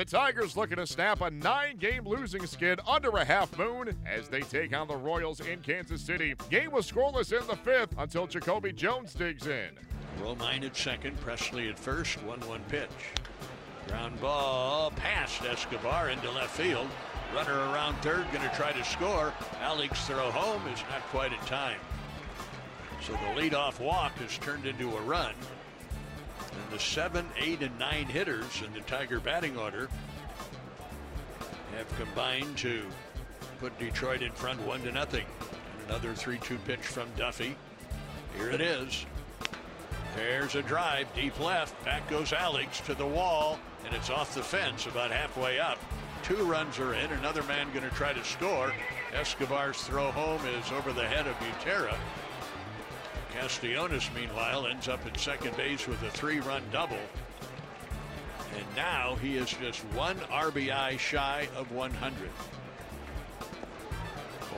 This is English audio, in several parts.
The Tigers looking to snap a nine game losing skid under a half moon as they take on the Royals in Kansas City. Game was scoreless in the fifth until Jacoby Jones digs in. Romine at second, Presley at first, 1 1 pitch. Ground ball past Escobar into left field. Runner around third, going to try to score. Alex throw home is not quite in time. So the leadoff walk has turned into a run. And the seven, eight, and nine hitters in the Tiger batting order have combined to put Detroit in front one to nothing. Another 3-2 pitch from Duffy. Here it is. There's a drive deep left. Back goes Alex to the wall, and it's off the fence about halfway up. Two runs are in. Another man going to try to score. Escobar's throw home is over the head of Butera. Castellanos, meanwhile, ends up at second base with a three run double. And now he is just one RBI shy of 100.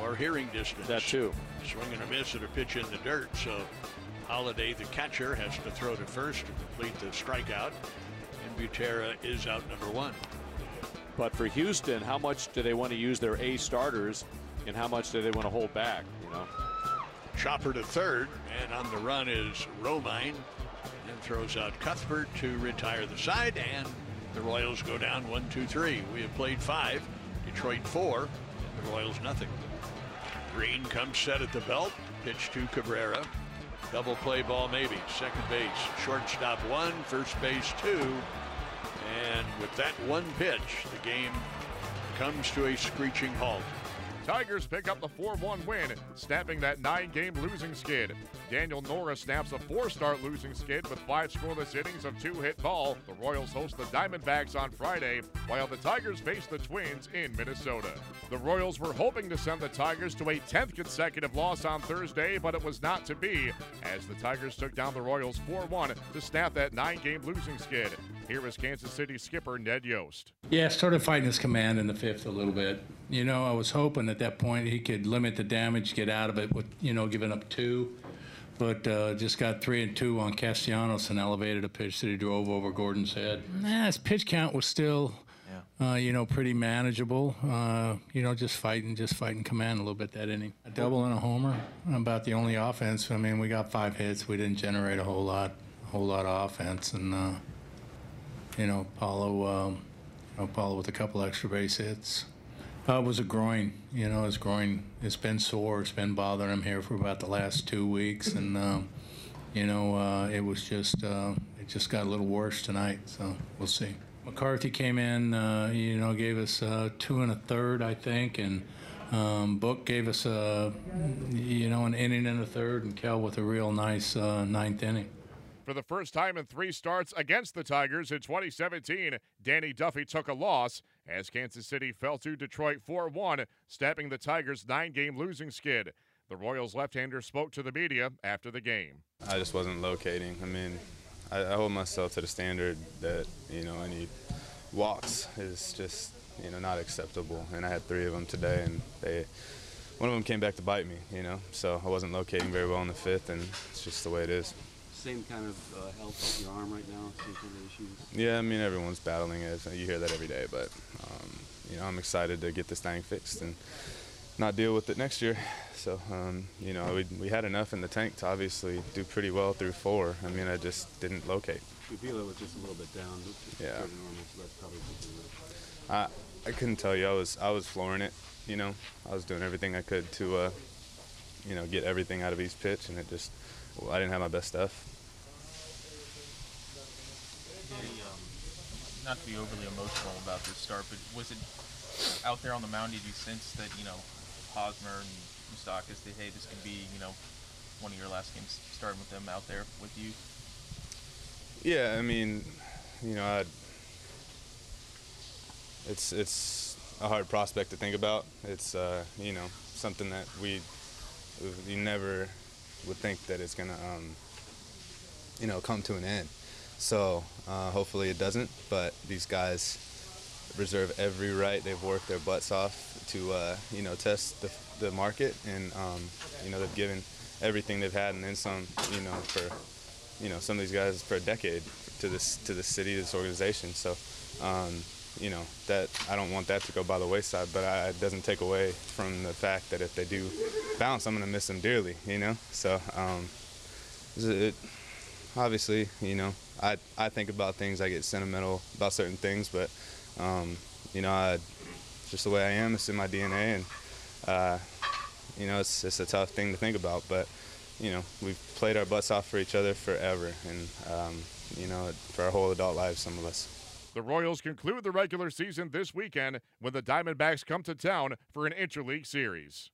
Or hearing distance. That too. Swing and a miss at a pitch in the dirt. So Holliday, the catcher, has to throw to first to complete the strikeout. And Butera is out number one. But for Houston, how much do they want to use their A starters and how much do they want to hold back? You know? Chopper to third, and on the run is Romine, and throws out Cuthbert to retire the side, and the Royals go down one, two, three. We have played five, Detroit four, the Royals nothing. Greene comes set at the belt, pitch to Cabrera. Double play ball maybe. Second base, shortstop one, first base two. And with that one pitch, the game comes to a screeching halt. Tigers pick up the 4 1 win, snapping that nine game losing skid. Daniel Norris snaps a four start losing skid with five scoreless innings of two hit ball. The Royals host the Diamondbacks on Friday, while the Tigers face the Twins in Minnesota. The Royals were hoping to send the Tigers to a 10th consecutive loss on Thursday, but it was not to be, as the Tigers took down the Royals 4 1 to snap that nine game losing skid. Here is Kansas City skipper Ned Yost. Yeah, started fighting his command in the fifth a little bit. You know, I was hoping at that point he could limit the damage, get out of it with, you know, giving up two. But uh, just got three and two on Castellanos and elevated a pitch that he drove over Gordon's head. Nah, his pitch count was still, uh, you know, pretty manageable. Uh, you know, just fighting, just fighting command a little bit that inning. A double and a homer. About the only offense. I mean, we got five hits. We didn't generate a whole lot, a whole lot of offense, and uh, you know, Paulo, um, you know, Paulo with a couple extra base hits. Uh, it was a groin, you know, his groin, it's been sore, it's been bothering him here for about the last two weeks, and, um, you know, uh, it was just, uh, it just got a little worse tonight, so we'll see. McCarthy came in, uh, you know, gave us uh, two and a third, I think, and um, Book gave us, a, you know, an inning and a third, and Kel with a real nice uh, ninth inning. For the first time in three starts against the Tigers in 2017, Danny Duffy took a loss as Kansas City fell to Detroit 4 1, snapping the Tigers' nine game losing skid. The Royals left hander spoke to the media after the game. I just wasn't locating. I mean, I, I hold myself to the standard that, you know, any walks is just, you know, not acceptable. And I had three of them today, and they. One of them came back to bite me, you know, so I wasn't locating very well in the fifth, and it's just the way it is same kind of uh, health with your arm right now, same kind of issues? Yeah, I mean everyone's battling it. You hear that every day, but um, you know I'm excited to get this thing fixed and not deal with it next year. So um, you know we we had enough in the tank to obviously do pretty well through four. I mean I just didn't locate. You feel it was just a little bit down. Yeah. Normal, so that's probably I I couldn't tell you. I was I was flooring it. You know I was doing everything I could to uh, you know get everything out of each pitch, and it just I didn't have my best stuff. not to be overly emotional about this start, but was it out there on the mound? Did you sense that you know Hosmer and Moustakas that hey, this could be you know one of your last games starting with them out there with you? Yeah, I mean, you know, I'd, it's it's a hard prospect to think about. It's uh, you know something that we you never would think that it's gonna um, you know come to an end. So uh, hopefully it doesn't. But these guys reserve every right. They've worked their butts off to uh, you know test the, the market, and um, you know they've given everything they've had and then some. You know for you know some of these guys for a decade to this to this city, this organization. So um, you know that I don't want that to go by the wayside. But I, it doesn't take away from the fact that if they do bounce, I'm gonna miss them dearly. You know, so um, it, obviously, you know, I I think about things. I get sentimental about certain things, but um, you know, I, just the way I am. It's in my DNA, and uh, you know, it's it's a tough thing to think about, but you know, we've played our butts off for each other forever, and um, you know, for our whole adult lives, some of us. The Royals conclude the regular season this weekend when the Diamondbacks come to town for an interleague series.